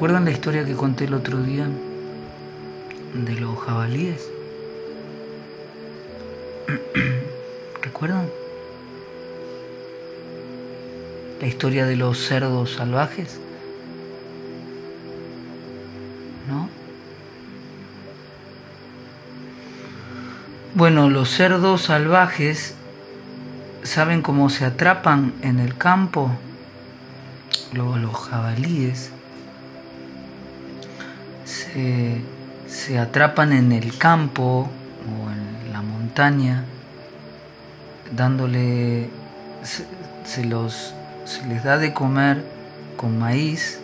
¿Recuerdan la historia que conté el otro día de los jabalíes? ¿Recuerdan? La historia de los cerdos salvajes. ¿No? Bueno, los cerdos salvajes saben cómo se atrapan en el campo. Luego los jabalíes se, se atrapan en el campo o en la montaña dándole se, los se les da de comer con maíz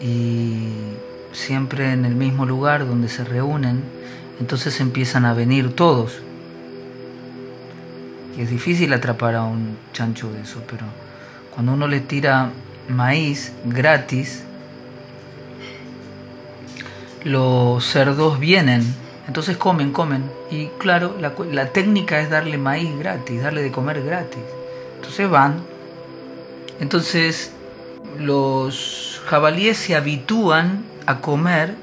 y siempre en el mismo lugar donde se reúnen, entonces empiezan a venir todos. Y es difícil atrapar a un chancho de eso, pero cuando uno le tira maíz gratis, los cerdos vienen entonces comen, comen. Y claro, la, técnica es darle maíz gratis, darle de comer gratis. Entonces van. Entonces los jabalíes se habitúan a comer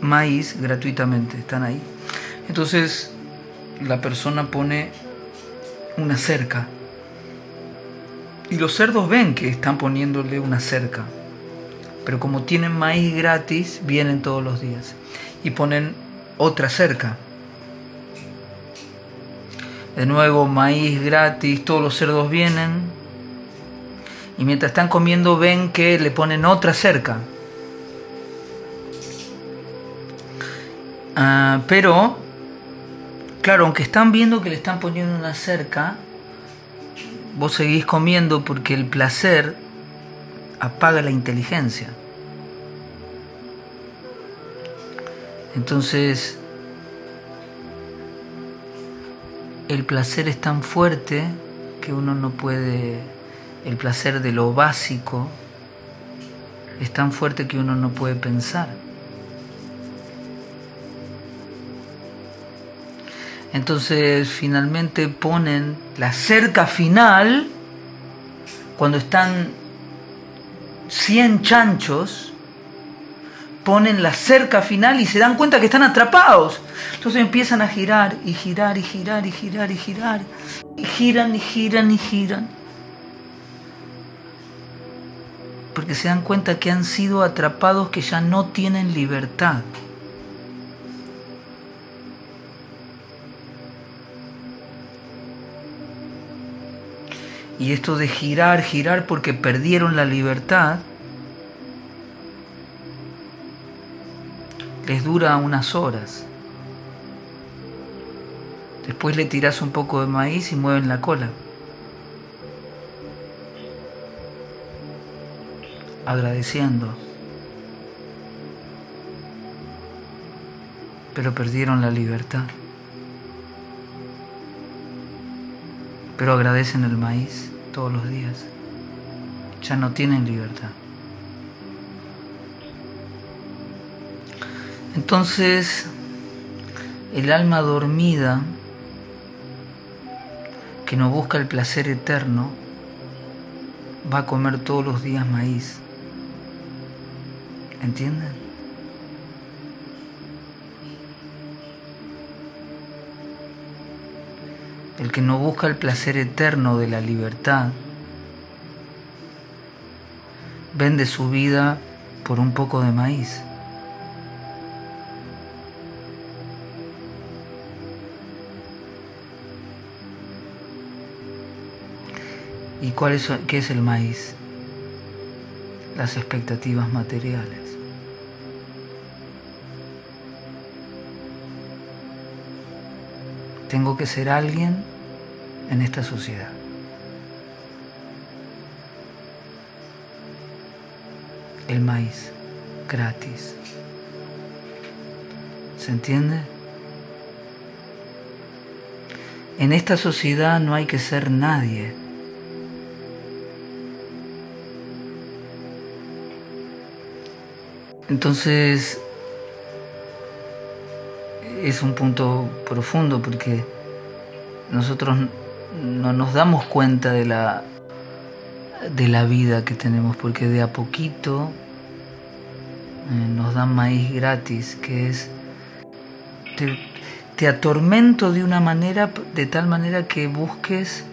maíz gratuitamente, están ahí. Entonces la persona pone una cerca. Y los cerdos ven que están poniéndole una cerca. Pero como tienen maíz gratis, vienen todos los días. Y ponen otra cerca. De nuevo, maíz gratis, todos los cerdos vienen. Y mientras están comiendo ven que le ponen otra cerca. Ah, pero, claro, aunque están viendo que le están poniendo una cerca, vos seguís comiendo porque el placer apaga la inteligencia. Entonces, el placer es tan fuerte que uno no puede, el placer de lo básico es tan fuerte que uno no puede pensar. Entonces finalmente ponen la cerca final cuando están 100 chanchos ponen la cerca final y se dan cuenta que están atrapados. Entonces empiezan a girar y girar y girar y girar y girar. Y giran y giran y giran. Porque se dan cuenta que han sido atrapados que ya no tienen libertad. Y esto de girar, girar porque perdieron la libertad, les dura unas horas. Después le tiras un poco de maíz y mueven la cola. Agradeciendo. Pero perdieron la libertad. Pero agradecen el maíz todos los días. Ya no tienen libertad. Entonces, el alma dormida, que no busca el placer eterno, va a comer todos los días maíz. ¿Entienden? El que no busca el placer eterno de la libertad, vende su vida por un poco de maíz. ¿Y cuál es, qué es el maíz? Las expectativas materiales. Tengo que ser alguien en esta sociedad. El maíz, gratis. ¿Se entiende? En esta sociedad no hay que ser nadie. Entonces, es un punto profundo porque nosotros no nos damos cuenta de la, de la vida que tenemos, porque de a poquito eh, nos dan maíz gratis, que es te, atormento de una manera, de tal manera que busques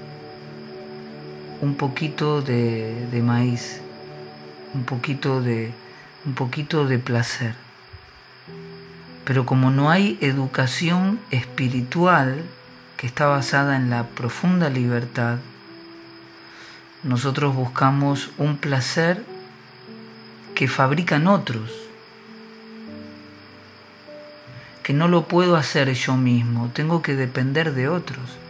un poquito de, de maíz, un poquito de, un poquito de placer. Pero como no hay educación espiritual que está basada en la profunda libertad, nosotros buscamos un placer que fabrican otros, que no lo puedo hacer yo mismo, tengo que depender de otros.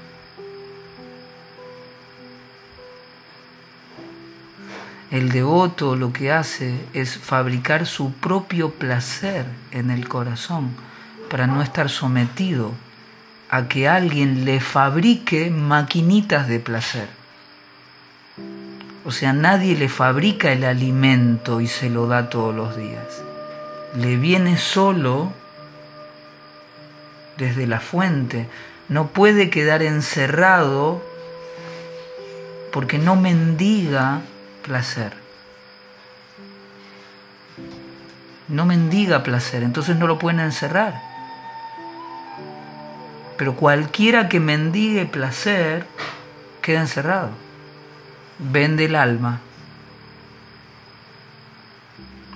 El devoto lo que hace es fabricar su propio placer en el corazón para no estar sometido a que alguien le fabrique maquinitas de placer. O sea, nadie le fabrica el alimento y se lo da todos los días. Le viene solo desde la fuente. No puede quedar encerrado porque no mendiga placer. No mendiga placer, entonces no lo pueden encerrar. Pero cualquiera que mendigue placer queda encerrado vende el alma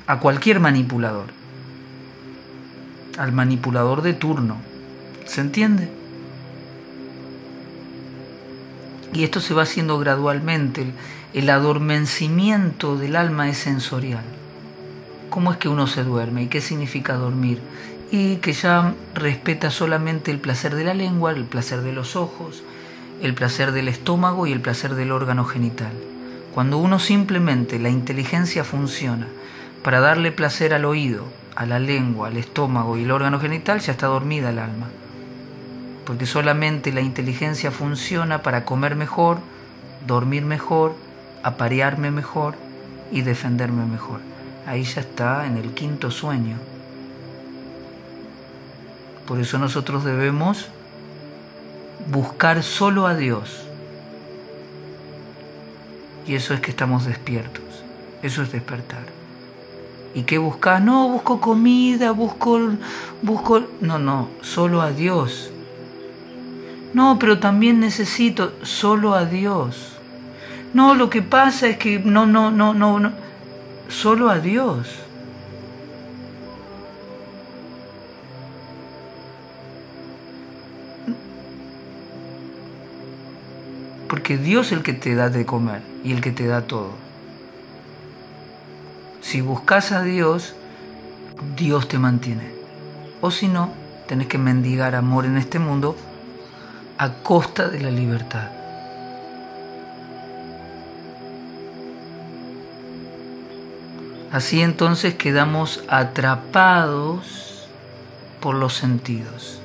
a cualquier manipulador, al manipulador de turno. ¿Se entiende? Y esto se va haciendo gradualmente. El, adormecimiento del alma es sensorial. ¿Cómo es que uno se duerme? ¿Y qué significa dormir? Y que ya respeta solamente el placer de la lengua, el placer de los ojos, el placer del estómago y el placer del órgano genital. Cuando uno simplemente la inteligencia funciona para darle placer al oído, a la lengua, al estómago y el órgano genital, ya está dormida el alma. Porque solamente la inteligencia funciona para comer mejor, dormir mejor, aparearme mejor y defenderme mejor. Ahí ya está en el quinto sueño. Por eso nosotros debemos buscar solo a Dios. Y eso es que estamos despiertos. Eso es despertar. ¿Y qué buscas? No, busco comida, busco, busco... No, no, solo a Dios. No, pero también necesito solo a Dios. No, lo que pasa es que no, no, no, no, no. Solo a Dios. porque Dios es el que te da de comer y el que te da todo. Si buscas a Dios, Dios te mantiene. O si no, tenés que mendigar amor en este mundo a costa de la libertad. Así entonces quedamos atrapados por los sentidos.